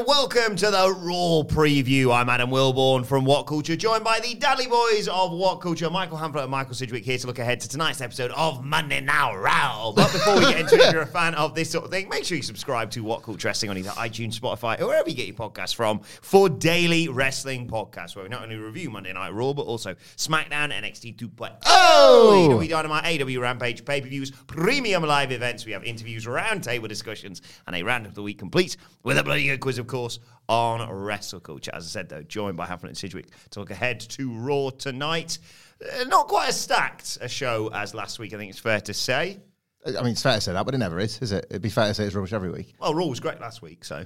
and welcome to the Raw Preview. I'm Adam Wilborn from What Culture, joined by the Dudley Boys of What Culture, Michael Hamflett and Michael Sidgwick, here to look ahead to tonight's episode of Monday Night Raw. But before we get into it, if you're a fan of this sort of thing, make sure you subscribe to What Culture Wrestling on either iTunes, Spotify, or wherever you get your podcasts from for daily wrestling podcasts, where we not only review Monday Night Raw, but also SmackDown, NXT 2.0, Oh! oh! AEW Dynamite, AEW Rampage, pay-per-views, premium live events. We have interviews, roundtable discussions, and a round of the week complete with a bloody good quiz, of course, on wrestle culture. As I said, though, joined by Hamflett and Sidgwick to look ahead to Raw tonight. Uh, not quite as stacked a show as last week, I think it's fair to say. I mean, it's fair to say that, but it never is, is it? It'd be fair to say it's rubbish every week. Well, Raw was great last week, so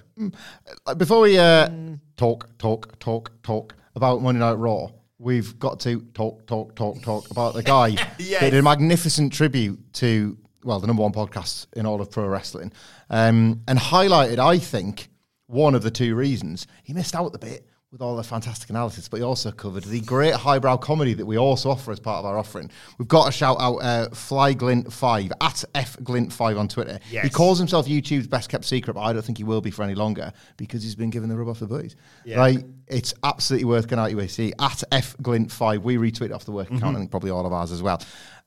Uh, Before we uh, talk, talk, talk, talk about Monday Night Raw, we've got to talk, talk, talk, talk about the guy Yes. that did a magnificent tribute to, well, the number one podcast in all of pro wrestling, um, and highlighted, I think, one of the two reasons he missed out the bit with all the fantastic analysis, but he also covered the great highbrow comedy that we also offer as part of our offering. We've got to shout out uh, FlyGlint5 at FGlint5 on Twitter. He calls himself YouTube's best kept secret, but I don't think he will be for any longer because he's been given the rub off the boys. Right? It's absolutely worth going out your way to see. At FGlint5, we retweet off the work account, I think probably all of ours as well.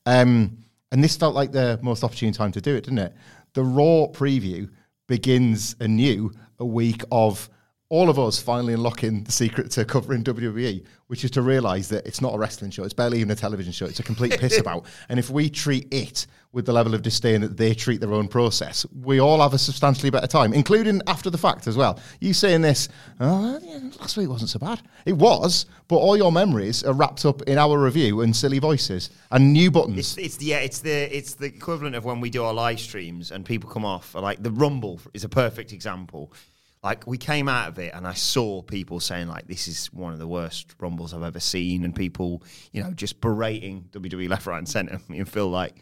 Um, and this felt like the most opportune time to do it, didn't it? The Raw preview begins anew a week of all of us finally unlocking the secret to covering WWE, which is to realize that it's not a wrestling show. It's barely even a television show. It's a complete piss about. And if we treat it with the level of disdain that they treat their own process, we all have a substantially better time, including after the fact as well. You saying this, oh, yeah, last week wasn't so bad. It was, but all your memories are wrapped up in our review and silly voices and new buttons. It's, it's yeah, it's the it's the equivalent of when we do our live streams and people come off. Like the Rumble is a perfect example. Like we came out of it and I saw people saying like this is one of the worst Rumbles I've ever seen, and people you know just berating WWE left, right, and centre. And Phil like.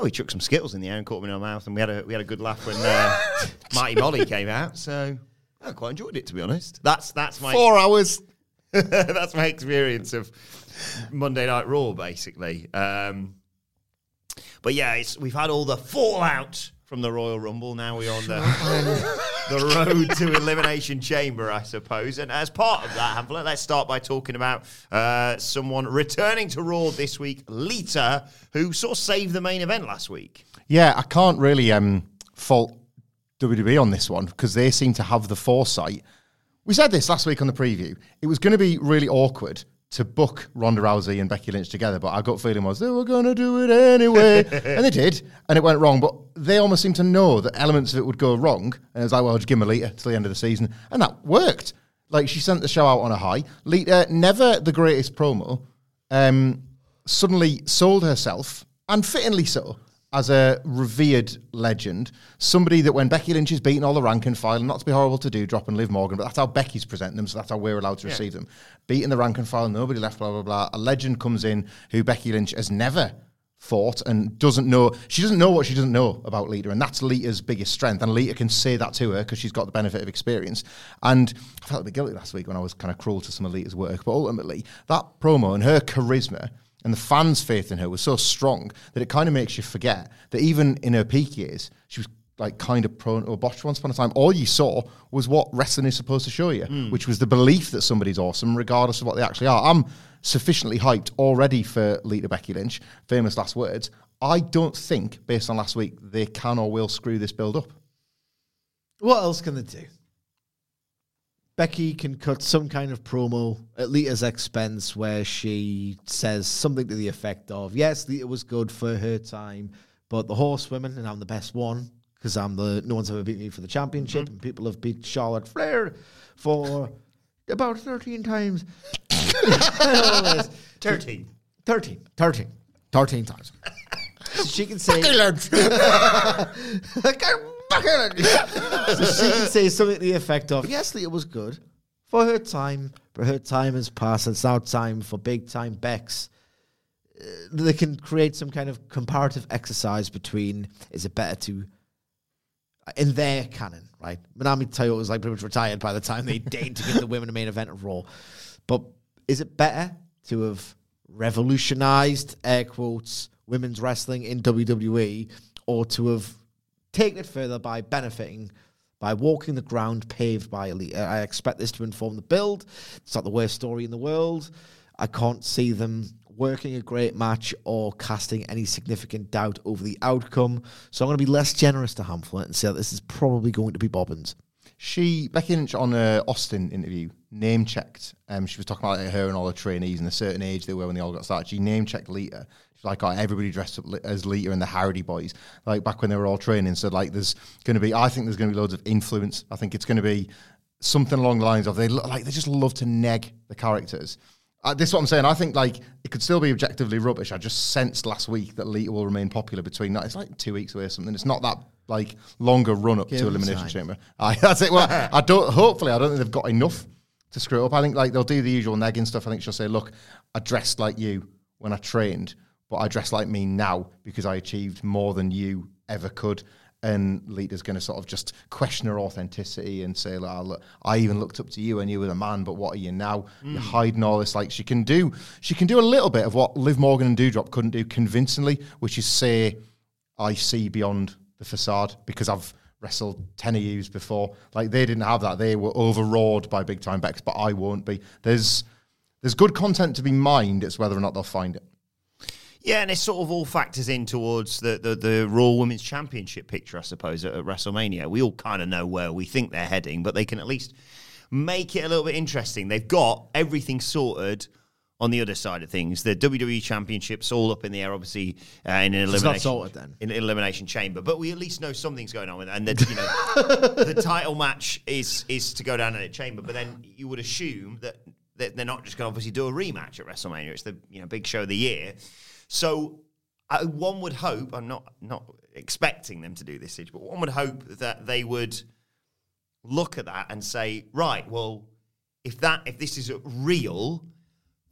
Oh, he chucked some skittles in the air and caught them in our mouth, and we had a we had a good laugh when uh, Marty Molly came out. So I quite enjoyed it, to be honest. That's that's my Four hours. that's my experience of Monday Night Raw, basically. Um, but yeah, it's, we've had all the fallout from the Royal Rumble. Now we're on the, the road to Elimination Chamber, I suppose. And as part of that, Hamflett, let's start by talking about uh, someone returning to Raw this week, Lita, who sort of saved the main event last week. Yeah, I can't really um, fault WWE on this one because they seem to have the foresight. We said this last week on the preview. It was going to be really awkward to book Ronda Rousey and Becky Lynch together, but our gut feeling was they were going to do it anyway. and they did, and it went wrong. But they almost seemed to know that elements of it would go wrong. And it was like, well, I'll just give them a Lita till the end of the season. And that worked. Like, she sent the show out on a high. Lita, never the greatest promo, um, suddenly sold herself, and fittingly so, as a revered legend. Somebody that when Becky Lynch is beating all the rank and file, and not to be horrible to Doudrop and Liv Morgan, but that's how Becky's presenting them, so that's how we're allowed to receive them. Beating the rank and file, nobody left, blah, blah, blah. A legend comes in who Becky Lynch has never fought and doesn't know she doesn't know what she doesn't know about Lita and that's Lita's biggest strength and Lita can say that to her because she's got the benefit of experience and I felt a bit guilty last week when I was kind of cruel to some of Lita's work but ultimately that promo and her charisma and the fans' faith in her was so strong that it kind of makes you forget that even in her peak years, she was like kind of prone to a botch once upon a time. All you saw was what wrestling is supposed to show you, hmm. which was the belief that somebody's awesome, regardless of what they actually are. I'm sufficiently hyped already for Lita Becky Lynch. Famous last words. I don't think, based on last week, they can or will screw this build up. What else can they do? Becky can cut some kind of promo at Lita's expense where she says something to the effect of, Yes, Lita was good for her time, but the horsewomen, and I'm the best one because I'm the no one's ever beat me for the championship, mm-hmm. and people have beat Charlotte Flair for about 13 times. All 13. 13. 13. 13 times. so she can say. so she can say something to the effect of, yes, Lita was good for her time, but her time has passed. It's now time for big time Becks. Uh, they can create some kind of comparative exercise between is it better to in their canon, right? Manami Toyota was like pretty much retired by the time they deigned to give the women a main event of Raw. But is it better to have revolutionized, air quotes, women's wrestling in WWE or to have taken it further by benefiting by walking the ground paved by elite? I expect this to inform the build. It's not the worst story in the world. I can't see them working a great match or casting any significant doubt over the outcome. So I'm going to be less generous to Hamflett and say that this is probably going to be Bobbins. She Becky Lynch on a Austin interview name checked. Um, she was talking about her and all her trainees and a certain age they were when they all got started. She name checked Lita. Like, oh, everybody dressed up as Lita and the Hardy Boys, like back when they were all training. So like, there's going to be, I think there's going to be loads of influence. I think it's going to be something along the lines of they lo- like they just love to neg the characters. Uh, this is what I'm saying. I think like it could still be objectively rubbish. I just sensed last week that Lita will remain popular between. That. It's like two weeks away or something. It's not that like longer run up Give to Elimination time. Chamber. Aye, that's it. Well, I don't. Hopefully, I don't think they've got enough to screw it up. I think like they'll do the usual negging stuff. I think she'll say, "Look, I dressed like you when I trained, but I dress like me now because I achieved more than you ever could." And Lita's going to sort of just question her authenticity and say, like, look, I even looked up to you and you were a man, but what are you now? You're mm. hiding all this. Like she can do, she can do a little bit of what Liv Morgan and Doudrop couldn't do convincingly, which is say, I see beyond the facade because I've wrestled 10 of yous before. Like they didn't have that. They were overawed by big time Becks, but I won't be. There's there's good content to be mined. It's whether or not they'll find it. Yeah, and it sort of all factors in towards the, the, the Raw Women's Championship picture, I suppose, at, at WrestleMania. We all kind of know where we think they're heading, but they can at least make it a little bit interesting. They've got everything sorted on the other side of things. The WWE Championship's all up in the air, obviously, uh, in an elimination. not sorted then. In an elimination chamber, but we at least know something's going on with it, and that you know the title match is is to go down in a chamber. But then you would assume that, that they're not just going to obviously do a rematch at WrestleMania. It's the you know big show of the year. So I, one would hope. I'm not not expecting them to do this, but one would hope that they would look at that and say, right, well, if that if this is real,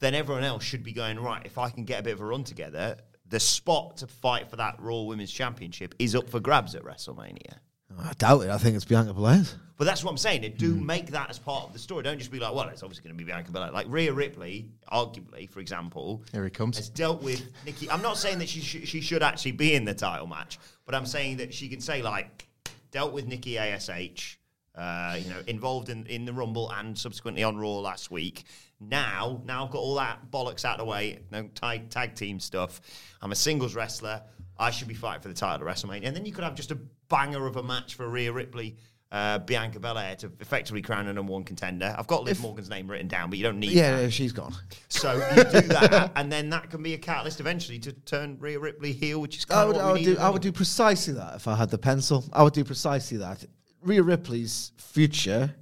then everyone else should be going right. If I can get a bit of a run together, the spot to fight for that Raw Women's Championship is up for grabs at WrestleMania. I doubt it. I think it's Bianca Belair. But that's what I'm saying. It do make that as part of the story. Don't just be like, well, it's obviously going to be Bianca Belair. Like Rhea Ripley, arguably, for example, Here he comes. has dealt with Nikki. I'm not saying that she sh- she should actually be in the title match, but I'm saying that she can say like dealt with Nikki Ash, uh, you know, involved in in the Rumble and subsequently on Raw last week. Now, now I've got all that bollocks out of the way. No tag tag team stuff. I'm a singles wrestler. I should be fighting for the title of WrestleMania, and then you could have just a banger of a match for Rhea Ripley. Uh, Bianca Belair to effectively crown a number one contender. I've got Liv Morgan's name written down, but you don't need. Yeah, yeah, she's gone. So you do that, and then that can be a catalyst eventually to turn Rhea Ripley heel, which is kind I of would, I would do. I would do precisely that if I had the pencil. I would do precisely that. Rhea Ripley's future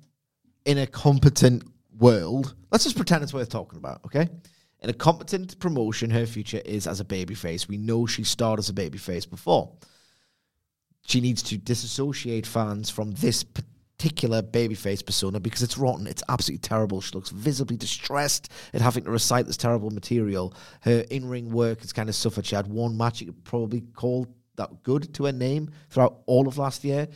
in a competent world. Let's just pretend it's worth talking about, okay? In a competent promotion, her future is as a babyface. We know she starred as a babyface before. She needs to disassociate fans from this particular babyface persona because it's rotten. It's absolutely terrible. She looks visibly distressed at having to recite this terrible material. Her in ring work has kind of suffered. She had one match you could probably call that good to her name throughout all of last year.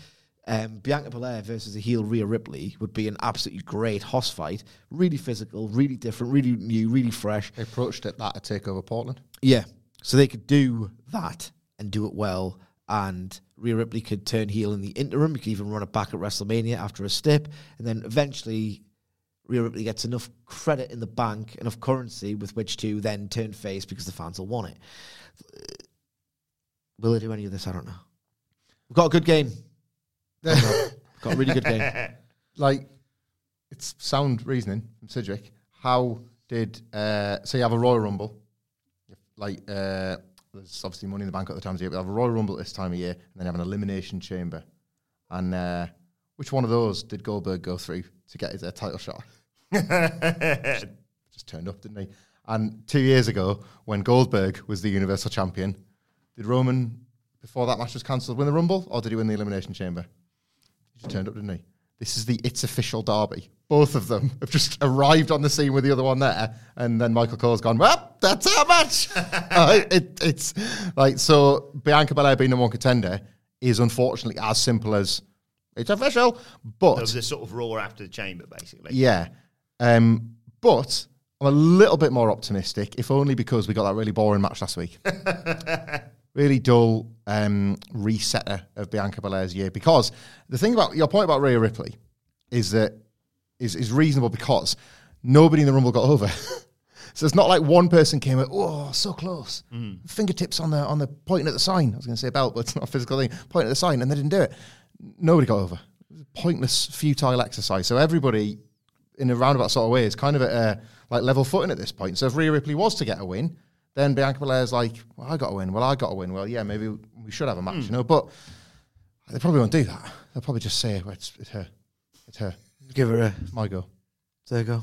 Um, Bianca Belair versus a heel Rhea Ripley would be an absolutely great hoss fight. Really physical, really different, really new, really fresh. They approached it that to TakeOver Portland. Yeah. So they could do that and do it well. And Rhea Ripley could turn heel in the interim. You could even run it back at WrestleMania after a stip. And then eventually, Rhea Ripley gets enough credit in the bank, enough currency with which to then turn face because the fans will want it. Will they do any of this? I don't know. We've got a good game. Got a really good game. like it's sound reasoning from Cedric. How did uh, so you have a Royal Rumble? Like uh, there's obviously money in the bank at the times of year, but have a Royal Rumble at this time of year, and then have an elimination chamber. And uh, which one of those did Goldberg go through to get his uh, title shot? just, just turned up, didn't he? And two years ago, when Goldberg was the Universal Champion, did Roman, before that match was cancelled, win the Rumble, or did he win the Elimination Chamber? He just turned up, didn't he? This is the It's Official Derby. Both of them have just arrived on the scene with the other one there, and then Michael Cole's gone, well, that's our match. uh, it, it's like, so Bianca Belair being number one contender is unfortunately as simple as it's official, but. There was a sort of roar after the chamber, basically. Yeah. Um, but I'm a little bit more optimistic, if only because we got that really boring match last week. really dull um, resetter of Bianca Belair's year. Because the thing about your point about Rhea Ripley is that is, is reasonable because nobody in the Rumble got over. so it's not like one person came out, oh, so close. Fingertips on the on the pointing at the sign. I was going to say belt, but it's not a physical thing. Pointing at the sign, and they didn't do it. Nobody got over. It was a pointless, futile exercise. So everybody in a roundabout sort of way is kind of at a like level footing at this point. So if Rhea Ripley was to get a win, then Bianca Belair's like, well, I got to win. Well, I got to win. Well, yeah, maybe we should have a match, hmm. you know. But they probably won't do that. They'll probably just say, well, it's, it's her. It's her. Give her a. It's my go. There you go.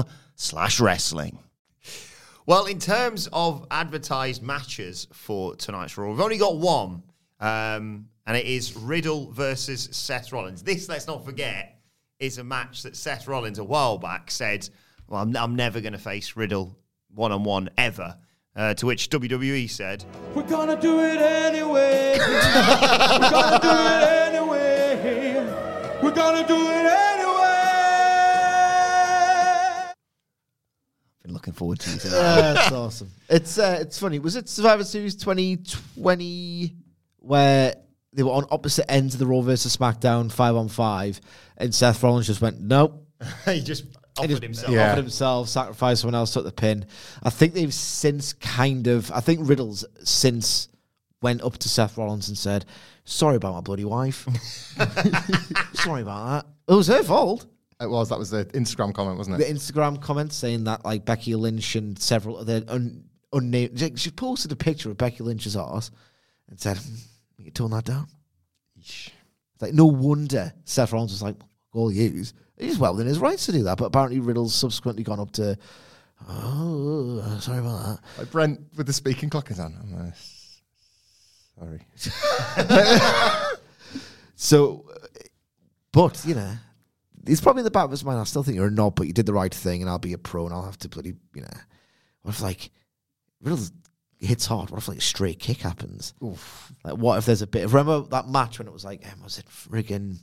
slash wrestling. Well, in terms of advertised matches for tonight's Raw, we've only got one, um, and it is Riddle versus Seth Rollins. This, let's not forget, is a match that Seth Rollins a while back said, "Well, I'm, I'm never going to face Riddle one on one ever." Uh, to which WWE said, We're gonna do it anyway. We're gonna do it anyway. We're gonna do it anyway. "Been looking forward to you Yeah, tonight." that's awesome. It's uh, it's funny. Was it Survivor Series 2020 where they were on opposite ends of the Raw versus SmackDown five on five, and Seth Rollins just went nope. he just offered just himself. Yeah. offered himself, sacrificed someone else, took the pin. I think they've since kind of, I think Riddle's since went up to Seth Rollins and said, "Sorry about my bloody wife. Sorry about that. It was her fault." It was that was the Instagram comment, wasn't it? The? Instagram comment saying that like Becky Lynch and several other un, unnamed, she- posted a picture of Becky Lynch's ass and said, "Hmm, "You can tone that down." It's Like no wonder Seth Rollins was like, "All use." He's well within his rights to do that, but apparently Riddle's subsequently gone up to, "Oh, sorry about that." Like Brent with the speaking clock his hand. I'm like, sorry. So, uh, but you know, it's probably in the back of his mind. I still think you're a knob, but you did the right thing, and I'll be a pro, and I'll have to bloody, you know. What if like Riddle hits hard? What if like a straight kick happens? Like, what if there's a bit? Of, remember that match when it was like, um, was it friggin'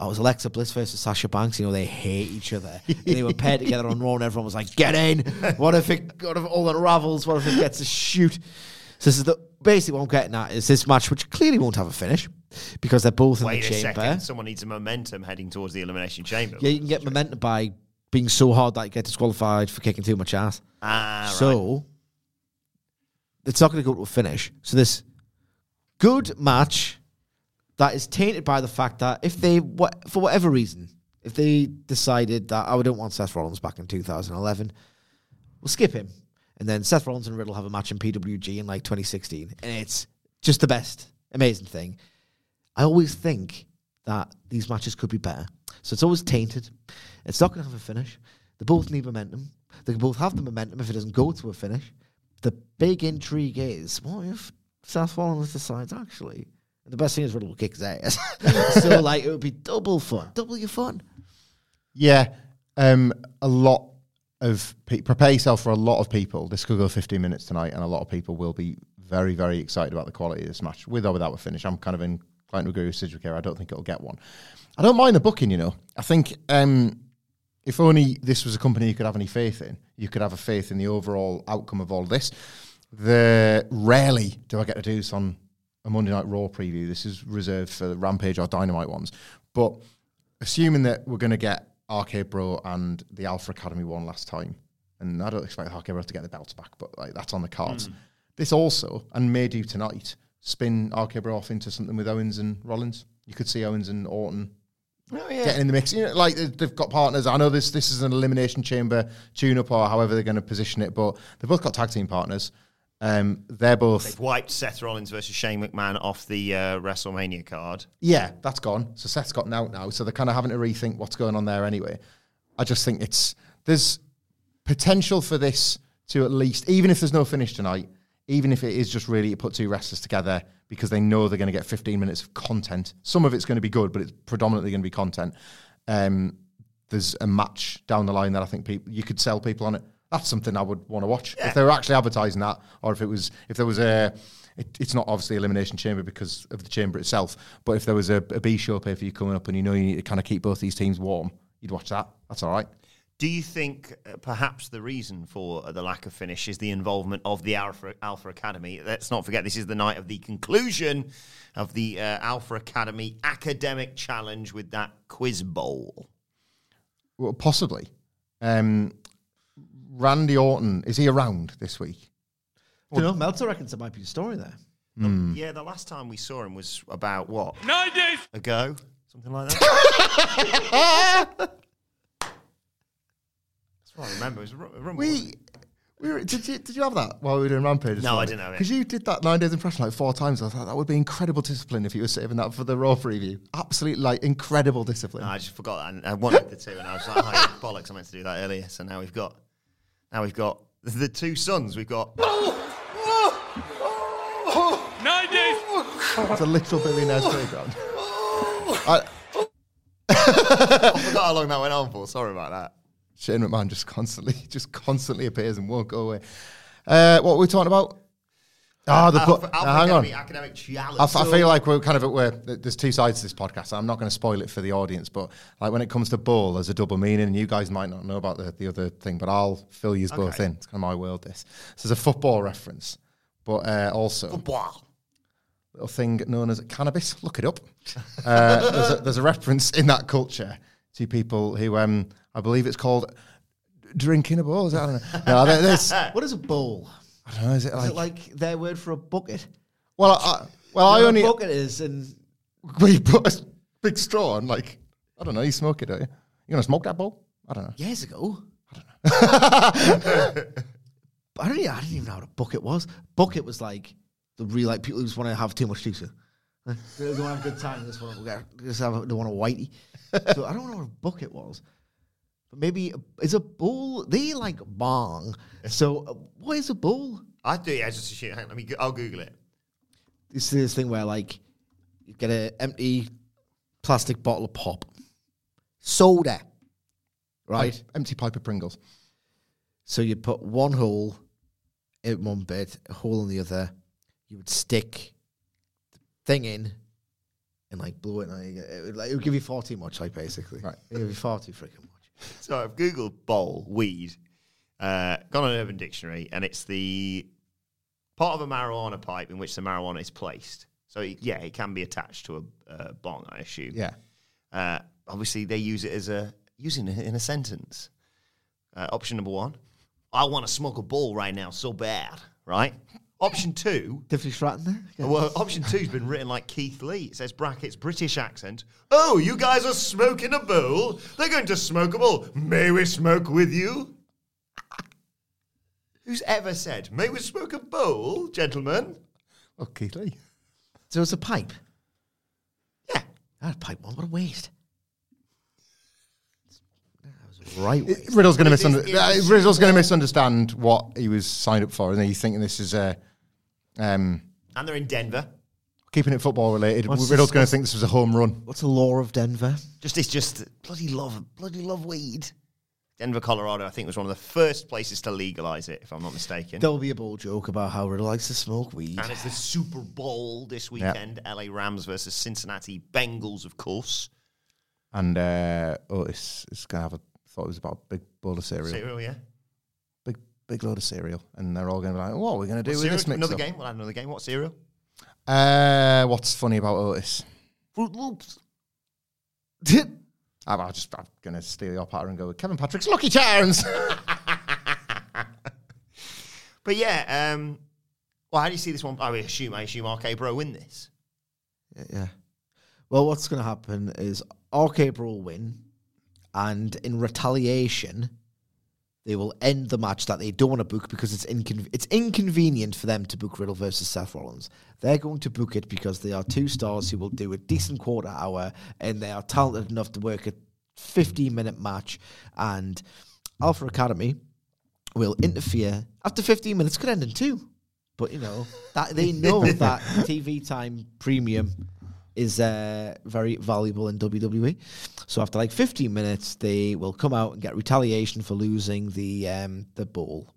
Oh, it was Alexa Bliss versus Sasha Banks. You know, they hate each other. And they were paired together on Raw, and everyone was like, "Get in!" What if it? What if it all unravels? What if it gets a shoot? So this is the basically what I'm getting at is this match, which clearly won't have a finish because they're both in the a chamber. second. Someone needs a momentum heading towards the elimination chamber. Yeah, you can get momentum by being so hard that you get disqualified for kicking too much ass. Ah, right. So it's not going to go to a finish. So this good match that is tainted by the fact that if they, what for whatever reason, if they decided that oh, I don't want Seth Rollins back in 2011, we'll skip him, and then Seth Rollins and Riddle have a match in PWG in like 2016, and it's just the best, amazing thing. I always think that these matches could be better, so it's always tainted. It's not going to have a finish. They both need momentum. They can both have the momentum if it doesn't go to a finish. The big intrigue is what if Seth Rollins decides actually. The best thing is Riddle will kick ass. so like it would be double fun, double your fun. Yeah, um, a lot of pe- prepare yourself for a lot of people. This could go 15 minutes tonight, and a lot of people will be very, very excited about the quality of this match, with or without a finish. I'm kind of inclined to agree with Sidgwick here. I don't think it'll get one. I don't mind the booking, you know. I think um, if only this was a company you could have any faith in, you could have a faith in the overall outcome of all this. The rarely do I get to do this on a Monday Night Raw preview. This is reserved for the Rampage or Dynamite ones, but assuming that we're going to get RK Bro and the Alpha Academy one last time, and I don't expect RK Bro to get the belts back, but like that's on the cards. This also, and may do tonight, spin RK Bro off into something with Owens and Rollins. You could see Owens and Orton getting in the mix. You know, like they- they've got partners. I know this this is an elimination chamber tune up or however they're going to position it, but they've both got tag team partners. Um, they're both They've wiped Seth Rollins versus Shane McMahon off the uh, WrestleMania card. Yeah, that's gone. So Seth's gotten out now. So they're kind of having to rethink what's going on there anyway. I just think it's there's potential for this to at least, even if there's no finish tonight, even if it is just really to put two wrestlers together because they know they're going to get 15 minutes of content. Some of it's going to be good, but it's predominantly going to be content. Um, there's a match down the line that I think people you could sell people on it. That's something I would want to watch if they were actually advertising that, or if it was if there was a. It, it's not obviously elimination chamber because of the chamber itself, but if there was a, a B show pay for you coming up and you know you need to kind of keep both these teams warm, you'd watch that. That's all right. Do you think uh, perhaps the reason for uh, the lack of finish is the involvement of the Alpha, Alpha Academy? Let's not forget this is the night of the conclusion of the uh, Alpha Academy Academic Challenge with that quiz bowl. Well, possibly. Um, Randy Orton is he around this week? You know, Meltzer reckons there might be a story there. Hmm. Yeah, the last time we saw him was about what? 90s! Ago? Something like that? That's what I remember. It was a a rumble. We, we were, did you did you have that while we were doing Rampage? No, I didn't have it. Because you did that nine days impression like four times. I thought that would be incredible discipline if you were saving that for the Raw preview. Absolutely, like incredible discipline. No, I just forgot that. And I wanted the two, and I was like, oh, yeah, bollocks, I meant to do that earlier. So now we've got, now we've got the two sons. We've got 90s! It's a little billionaire's playground. I, I forgot how long that went on for. Sorry about that. Shane McMahon just constantly, just constantly appears and won't go away. Uh, what were we talking about? Ah, the Alpha, uh, hang on. Academic Challenge. I, f- I feel like we're kind of at where there's two sides to this podcast. I'm not going to spoil it for the audience, but like when it comes to ball, there's a double meaning, and you guys might not know about the, the other thing, but I'll fill you both in. It's kind of my world. This. So there's a football reference, but uh, also Wow. little thing known as cannabis. Look it up. Uh, there's, a, there's a reference in that culture to people who, um, I believe it's called drinking a bowl. Is that, I don't know. No, there's, What is a bowl? I don't know. Is it Is like? it like their word for a bucket? well, I, well, I You know only bucket is, and where you put a big straw and Like, I don't know. You smoke it, don't you? You gonna smoke that bowl? I don't know. years ago. I don't know. I don't. Even, I didn't even know what a bucket was. Bucket was like the real like people who just want to have too much juice. They don't want to have a good time. Want to just have. A, they want a whitey. so I don't know what a bucket was. But maybe is a bowl. They like bong. So uh, what is a bowl? I do. Yeah, just assume. Hang on, let me. go- I'll Google it. It's this thing where like you get an empty plastic bottle of pop, soda, right? Empty pipe of Pringles. So you put one hole in one bit, a hole in the other. You would stick the thing in and like blow it. And like, it, would, like, it would give you far too much, like basically. Right. It would be far too freaking. So I've googled bowl weed, uh, gone on Urban Dictionary, and it's the part of a marijuana pipe in which the marijuana is placed. So yeah, it can be attached to a uh, bong, I assume. Yeah. Uh, obviously, they use it as a using it in a sentence. Uh, option number one: I want to smoke a ball right now, so bad. Right. Option two. Tiffany Stratton there? Well, option two's been written like Keith Lee. It says brackets British accent. Oh, you guys are smoking a bowl. They're going to smoke a bowl. May we smoke with you? Who's ever said, "May we smoke a bowl, gentlemen"? Oh, Keith Lee. So it's a pipe. Yeah. that had a pipe one. What a waste. That was a right waste. Riddle's going to It is- misunder- it uh, Riddle's going to misunderstand what he was signed up for, and he's thinking this is uh, um, And they're in Denver. keeping it football related. What's Riddle's going to think this was a home run. What's the law of Denver? Just it's just bloody love, bloody love weed. Denver, Colorado, I think was one of the first places to legalize it, if I'm not mistaken. There'll be a bold joke about how Riddle likes to smoke weed. And it's the Super Bowl this weekend. LA Rams versus Cincinnati Bengals, of course. And uh, it's is going to have a thought it was about a big bowl of cereal, Cereal, yeah. Big load of cereal, and they're all going to be like, "What are we going to do with this mix?" Another game. We'll have another game. What cereal? Uh, what's funny about Otis? Froot Loops. I'm, I'm just I'm going to steal your pattern and go with Kevin Patrick's Lucky Charms. But yeah, um, well, how do you see this one? I assume I assume RK Bro win this. Yeah, yeah. Well, what's going to happen is RK Bro will win, and in retaliation, they will end the match that they don't want to book because it's incon- it's inconvenient for them to book Riddle versus Seth Rollins. They're going to book it because they are two stars who will do a decent quarter hour and they are talented enough to work a 15 minute match. And Alpha Academy will interfere after 15 minutes. Could end in two, but you know that they know that TV time premium is uh, very valuable in WWE. So after like 15 minutes, they will come out and get retaliation for losing the um, the bowl.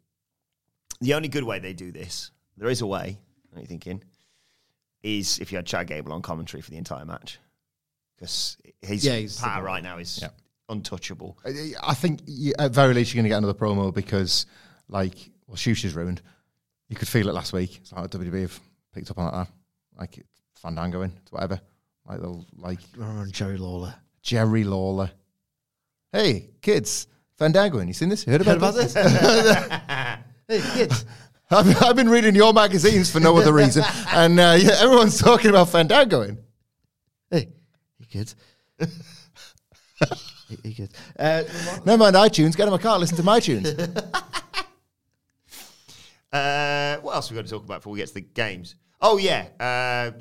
The only good way they do this, there is a way. What are you thinking? Is if you had Chad Gable on commentary for the entire match, because his Yeah, he's power right now is Yeah. untouchable. I- I think you, at very least you're going to get another promo because, like, well, Shush is ruined. You could feel it last week. It's like WWE have picked up on that. Like it's Fandango in, it's whatever. Like they'll like Jerry Lawler? Jerry Lawler. Hey kids, Fandango in. You seen this? Heard about, Heard about this? Hey kids, I've, I've been reading your magazines for no other reason, and uh, yeah, everyone's talking about Fandango in. hey, hey kids, hey, hey kids. Uh, Never mind iTunes. Get in my car. Listen to my tunes. Uh, what else we got to talk about before we get to the games? Oh yeah, uh,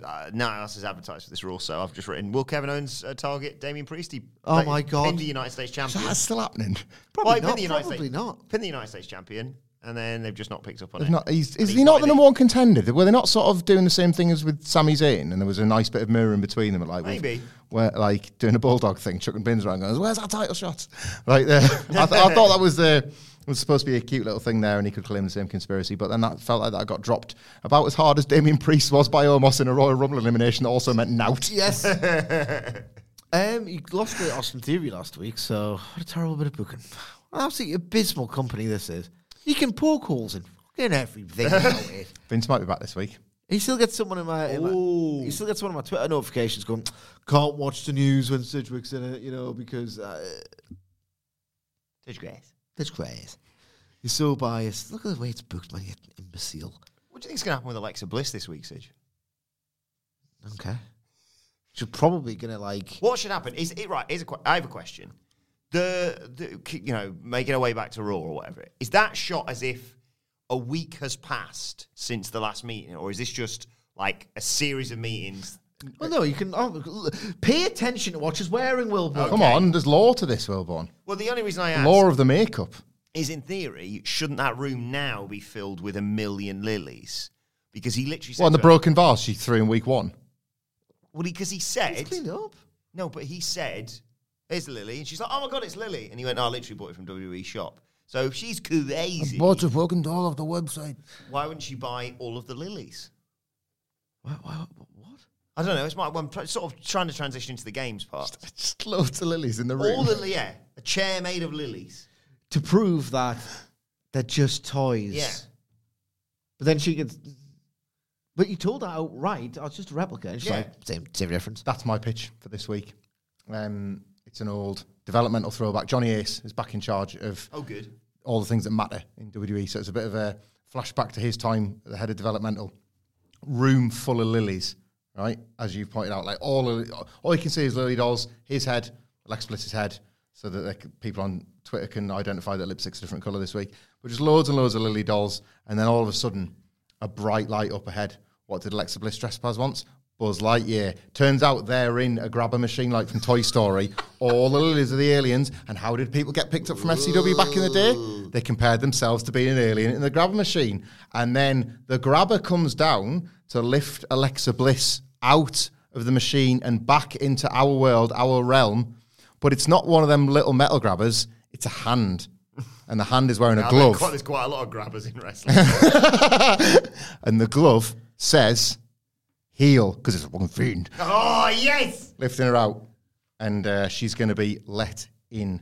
uh, no one else has advertised for this rule, so I've just written: Will Kevin Owens uh, target Damien Priest? He Oh like, my God. pinned the United States champion. That's still happening. probably Well, not. the United Probably States, not. Pinned the United States champion, and then they've just not picked up on They've it. not, is he not the number one contender? Were they not sort of doing the same thing as with Sami Zayn? And there was a nice bit of mirror in between them, like Maybe. where like doing a bulldog thing, chucking bins around, going, "Where's our title shot?" Like, there. I, th- I thought that was the was supposed to be a cute little thing there, and he could claim the same conspiracy. But then that felt like that got dropped about as hard as Damien Priest was by Omos in a Royal Rumble elimination that also meant nout. Yes. um, you lost to Austin Theory last week, so what a terrible bit of booking. Absolutely abysmal company this is. You can poke holes in fucking everything about it. Vince might be back this week. He still gets someone in my, in my he still gets one of my Twitter notifications going, can't watch the news when Sidgwick's in it, you know, because uh, Grace. That's great. He's so biased. Look at the way it's booked, man. You imbecile. What do you think's going to happen with Alexa Bliss this week, Sidge? Okay. She's probably gonna like. What should happen? Is it right? Here's a que- I have a question. The, the you know making our way back to Raw or whatever. Is that shot as if a week has passed since the last meeting, or is this just like a series of meetings? Well, no, you can oh, pay attention to what she's wearing, Wilbur. Come on, there's law to this, Wilborn. Well, the only reason I ask Law of the makeup. is, in theory, shouldn't that room now be filled with a million lilies? Because he literally said, Well, and the to her- broken vase she threw in week one. Well, because he, said, It's cleaned up. no, but he said, "Here's Lily," and she's like, "Oh my god, it's Lily," and he went, "No, I literally bought it from WWE shop." So if she's crazy, Bought a broken doll off the website. why wouldn't she buy all of the lilies? What? what? What? I don't know. It's my I'm tr- sort of trying to transition into the games part. Just loads of lilies in the room. All the yeah, a chair made of lilies. To prove that they're just toys. Yeah. But then she gets. But you told her outright, oh, it's just a replica. And she's Yeah. like, same, same difference. That's my pitch for this week. Um, it's an old developmental throwback. Johnny Ace is back in charge of Oh, good. all the things that matter in WWE. So it's a bit of a flashback to his time at the head of developmental. Room full of lilies, right? As you've pointed out, like all of, all you can see is lily dolls. His head, Alexa Bliss's head, so that they people on Twitter can identify that lipstick's a different color this week. But just loads and loads of lily dolls, and then all of a sudden, a bright light up ahead. What did Alexa Bliss dress up as once? Buzz Lightyear. Turns out they're in a grabber machine like from Toy Story. All the lilies are the aliens. And how did people get picked up from FCW back in the day? They compared themselves to being an alien in the grabber machine. And then the grabber comes down to lift Alexa Bliss out of the machine and back into our world, our realm. But it's not one of them little metal grabbers, it's a hand. And the hand is wearing a I mean, glove. quite, there's quite a lot of grabbers in wrestling. and the glove says heel because it's one fiend oh yes. lifting her out, and uh, she's going to be let in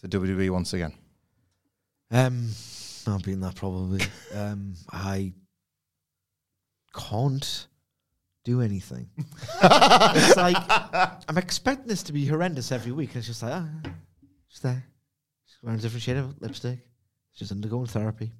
to WWE once again. Um, I've been that probably. um, I can't do anything. it's like I'm expecting this to be horrendous every week, and it's just like, ah, she's there. She's wearing a different shade of lipstick. She's undergoing therapy.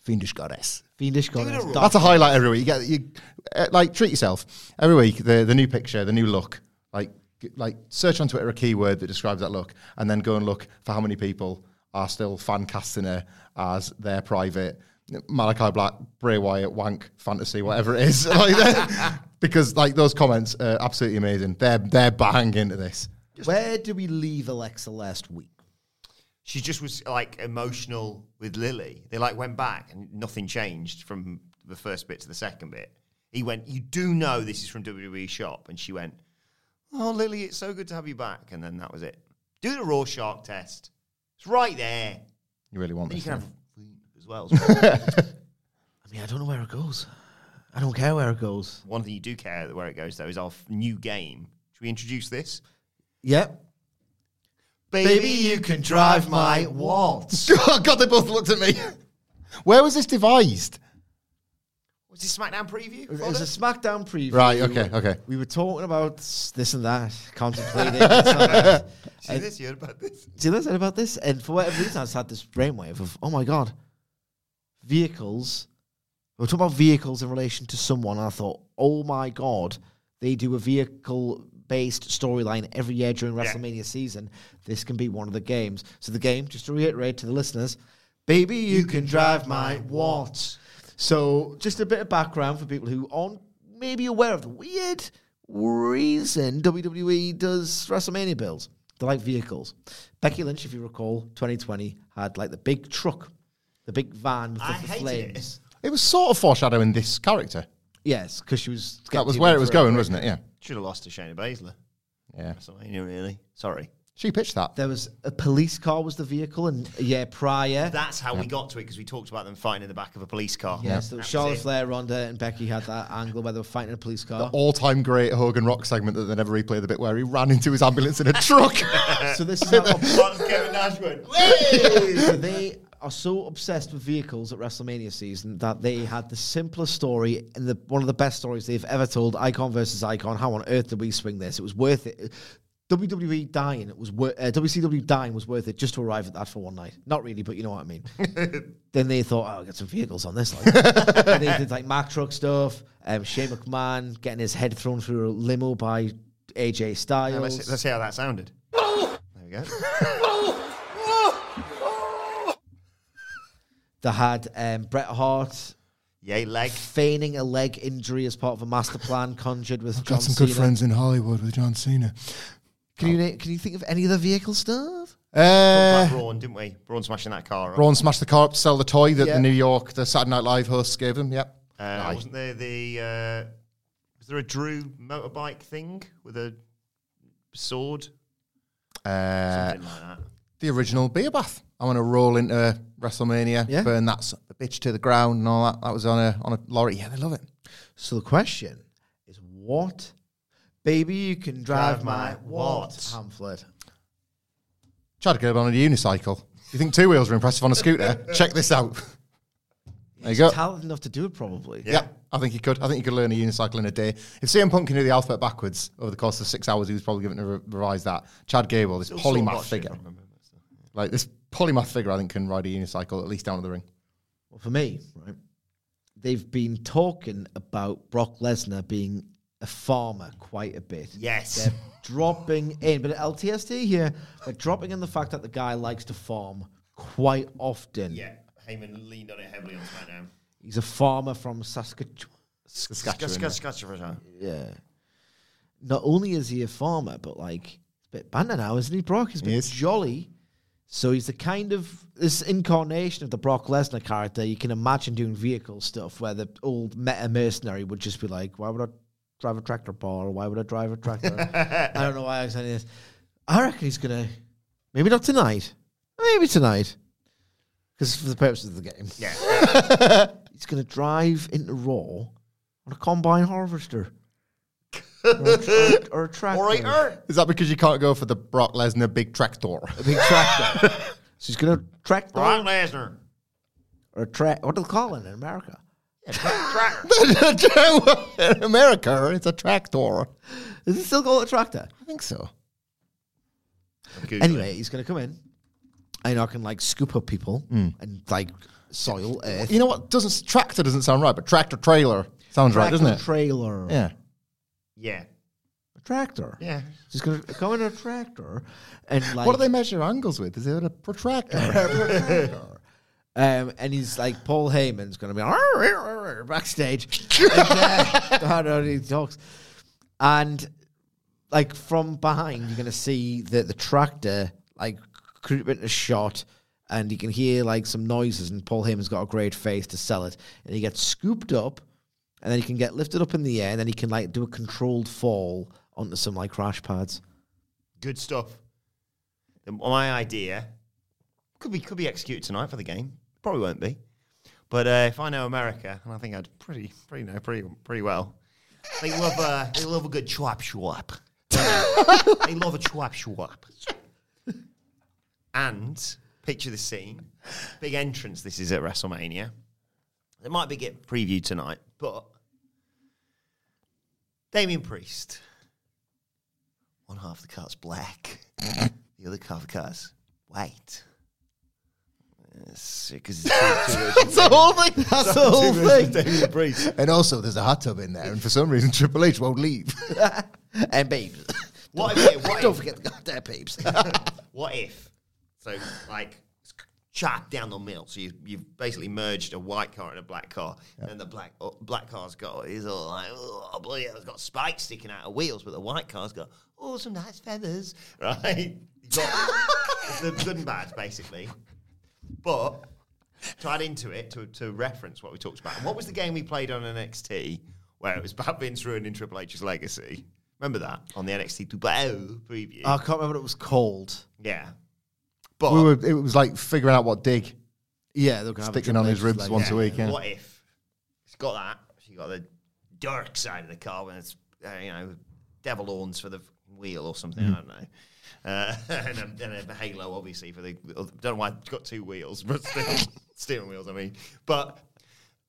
Fiendish goddess. Fiendish goddess. roll. That's a highlight every week. You get you uh, like treat yourself every week. The the new picture, the new look. Like g- like search on Twitter a keyword that describes that look, and then go and look for how many people are still fan casting her as their private Malachi Black, Bray Wyatt, wank fantasy, whatever it is. like because like those comments are absolutely amazing. They're they're bang into this. Where did we leave Alexa last week? She just was like emotional with Lily. They like went back and nothing changed from the first bit to the second bit. He went, "You do know this is from WWE shop," and she went, "Oh, Lily, it's so good to have you back." And then that was it. Do the Rorschach test. It's right there. You really want Then you this? can have as well. I mean, I don't know where it goes. I don't care where it goes. One thing you do care where it goes though is our f- new game. Should we introduce this? Yep. Baby, you can drive my waltz. oh God, they both looked at me. Where was this devised? Was this SmackDown preview? It was a SmackDown preview. Right, okay, okay. We were talking about this and that, contemplating. this and that. See this? You heard about this? Do you know about this? And for whatever reason, I just had this brainwave of, oh my God, vehicles. We were talking about vehicles in relation to someone. And I thought, oh my God, they do a vehicle based storyline every year during Yeah. WrestleMania season. This can be one of the games. So the game, just to reiterate to the listeners, baby, you, can, drive my what? So just a bit of background for people who aren't maybe aware of the weird reason WWE does WrestleMania builds. They're like vehicles. Becky Lynch, if you recall, 2020 had like the big truck, the big van with I the hated flames. It was sort of foreshadowing this character. Yes, because she was. That was where it was going, wasn't it? Yeah. Should have lost to Shayna Baszler. Yeah. WrestleMania, really. Sorry. She pitched that. There was a police car was the vehicle, and a year prior, That's how we got to it because we talked about them fighting in the back of a police car. yes, That there was was Charlotte it. Flair, Ronda, and Becky had that angle where they were fighting in a police car. The All time great Hogan Rock segment that they never replayed the bit where he ran into his ambulance in a truck. so this is how Once Kevin Nash went, so they are so obsessed with vehicles at WrestleMania season that they had the simplest story and the one of the best stories they've ever told. Icon versus Icon. How on earth did we swing this? It was worth it. WWE dying, it was wor- uh, WCW dying was worth it just to arrive at that for one night. Not really, but you know what I mean. then they thought, oh, I'll get some vehicles on this. Like. and they did like Mack truck stuff. Um, Shane McMahon getting his head thrown through a limo by AJ Styles. Now, let's, let's see how that sounded. there we go. They had um, Bret Hart Yay, leg. feigning a leg injury as part of a master plan conjured with John Got some good friends in Hollywood with John Cena. Can you na- can you think of any of the vehicle stuff? Uh, Like Braun, didn't we? Braun smashing that car. Up. Braun smashed the car up to sell the toy that Yeah. the New York, the Saturday Night Live hosts gave them. Yep. Uh, wasn't there the? Uh, was there a Drew motorbike thing with a sword? Uh, Something like that. The original beer bath. I want to roll into WrestleMania, Yeah. burn that son of a bitch to the ground and all that. That was on a on a lorry. Yeah, they love it. So the question is, what? Baby, you can drive, Drive my my what what? pamphlet? Tried to get on a unicycle. You think two wheels are impressive on a scooter? Check this out. There you go. Talented enough to do it, probably. Yeah. I think you could. I think you could learn a unicycle in a day. If CM Punk can do the alphabet backwards over the course of six hours, he was probably given to re- revise that. Chad Gable, this Still sort of polymath figure. it like this polymath figure, I think can ride a unicycle at least down to the ring. Well, for me, right, they've been talking about Brock Lesnar being a farmer quite a bit. Yes. They're dropping in, but at LTSD here, they're dropping in the fact that the guy likes to farm quite often. Yeah, Heyman leaned on it heavily on SmackDown. He's a farmer from Saskatchewan. Saskatchewan, yeah. Saskatchewan. Yeah. Not only is he a farmer, but like he's a bit banter now, isn't he, Brock? He's been is. jolly. So he's the kind of this incarnation of the Brock Lesnar character you can imagine doing vehicle stuff where the old meta mercenary would just be like, Why would I drive a tractor Paul? Or why would I drive a tractor? I don't know why I was saying this. I reckon he's gonna maybe not tonight. Maybe tonight. Because for the purposes of the game. Yeah. He's gonna drive into Raw on a combine harvester. Or, a tra- or a tractor. All right. Is that because you can't go for the Brock Lesnar big tractor? A big tractor. She's gonna tractor Brock Lesnar. or tra- what do they call it in America? in America, it's a tractor. Is it still called a tractor? I think so. Anyway, he's gonna come in and I can like scoop up people hmm. and like soil earth. You know what? Doesn't tractor doesn't sound right, but tractor trailer sounds right, doesn't it? Trailer. yeah. Yeah. A tractor. Yeah. He's gonna go in a tractor and like what do they measure angles with? Is it a protractor? Protractor. Um, and he's like Paul Heyman's going to be "Arr, arr, arr," backstage. and, uh, he talks, and like from behind, you're going to see the the tractor like creep into shot, and you can hear like some noises. And Paul Heyman's got a great face to sell it, and he gets scooped up, and then he can get lifted up in the air, and then he can like do a controlled fall onto some like crash pads. Good stuff. My idea could be could be executed tonight for the game. Probably won't be. But uh, if I know America, and I think I'd pretty pretty know pretty pretty well, they love uh, they love a good chwap chwap. they love a chwap chwap. And picture the scene. Big entrance this is at WrestleMania. It might be get previewed tonight, but Damien Priest. One half of the car's black. the other half of the car's white. Because it's two, two That's the whole thing. That's the whole thing. Damien Priest. And also, there's a hot tub in there, and for some reason, Triple H won't leave. and babes. What if, what Don't if, forget the goddamn babes. what if, so like, it's chop down the middle. So you, you've basically merged a white car and a black car. And the black oh, black car's got, is all like, oh, bloody hell, it's got spikes sticking out of wheels. But the white car's got, oh, some nice feathers, right? The good and bad, basically. But to add into it, to, to reference what we talked about, what was the game we played on NXT where it was about Vince ruining Triple H's legacy? Remember that on the NXT 2.0 preview? I can't remember what it was called. yeah. But we were, it was like figuring out what dig, Yeah, they're gonna have a sticking on his ribs like- once a week. Yeah. what if it's got that? She got the dark side of the car when it's uh, you know devil horns for the wheel or something. I don't know. Uh, and, a, and a halo, obviously, for the. Don't know why it's got two wheels, but still, steering wheels. I mean, but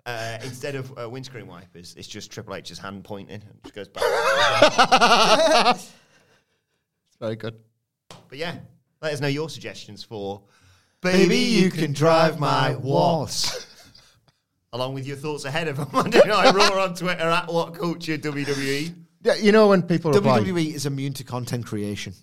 uh, instead of uh, windscreen wipers, it's just Triple H's hand pointing. and It just goes back. It's very good. but yeah, let us know your suggestions for Baby, you can drive my what? Along with your thoughts ahead of Monday Night Raw on Twitter at What Culture WWE. Yeah, you know when people reply, WWE is immune to content creation.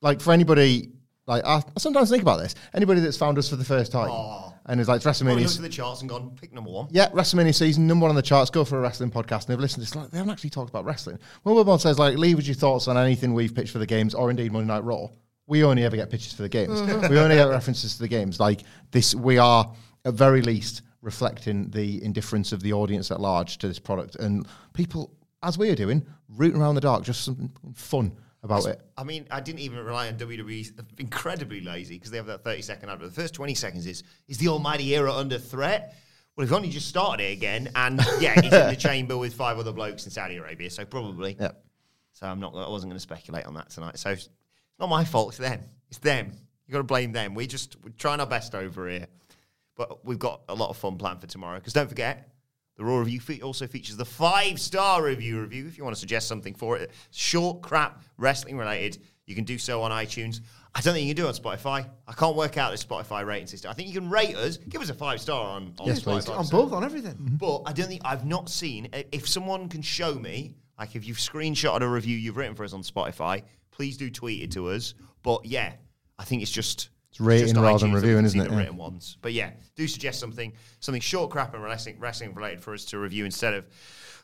like for anybody, like I, I sometimes think about this. Anybody that's found us for the first time Aw. and is like Probably WrestleMania, looked at the charts and gone, pick number one. yeah, WrestleMania season number one on the charts. Go for a wrestling podcast, and they've listened. It's like they haven't actually talked about wrestling. When Wilbourn says like, leave us your thoughts on anything we've pitched for the games, or indeed Monday Night Raw. We only ever get pictures for the games. Mm-hmm. we only get references to the games. Like this, we are at very least reflecting the indifference of the audience at large to this product, and people, as we are doing, rooting around the dark, just something fun about it. I mean, I didn't even rely on WWE. Incredibly lazy because they have that 30 second ad. But the first 20 seconds is is the Almighty Era under threat? Well, we've only just started it again, and yeah, he's in the chamber with five other blokes in Saudi Arabia, so probably. Yeah. So I'm not. I wasn't going to speculate on that tonight. So it's not my fault. It's them. It's them. You got to blame them. We just we're trying our best over here, but we've got a lot of fun planned for tomorrow. Because don't forget, the Raw review fe- also features the five star review review. If you want to suggest something for it, short, crap, wrestling related, you can do so on iTunes. I don't think you can do it on Spotify. I can't work out the Spotify rating system. I think you can rate us, give us a five star on, on Yes, Spotify. please. On both, on everything. Mm-hmm. But I don't think I've not seen if someone can show me, like if you've screenshotted a review you've written for us on Spotify, please do tweet it to us. But yeah, I think it's just It's rating just rather than iTunes that we reviewing, isn't it? Yeah. written ones. But yeah, do suggest something, something short, crap, and wrestling, wrestling related for us to review instead of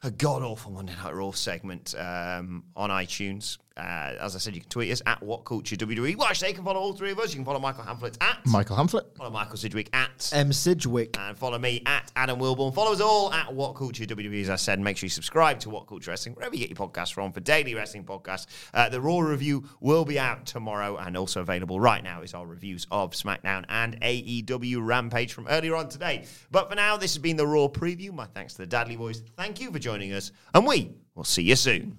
a god awful Monday Night Raw segment um, on iTunes. Uh, as I said, you can tweet us at What Culture WWE. Watch, they can follow all three of us. You can follow Michael Hamflett at Michael Hamflett. follow Michael Sidgwick at M. Sidgwick. and follow me at Adam Wilbourn. Follow us all at What Culture WWE, as I said. Make sure you subscribe to What Culture Wrestling, wherever you get your podcasts from, for daily wrestling podcasts. Uh, the Raw review will be out tomorrow and also available right now is our reviews of SmackDown and AEW Rampage from earlier on today. But for now, this has been the Raw preview. My thanks to the Dudley Boys. Thank you for joining us, and we will see you soon.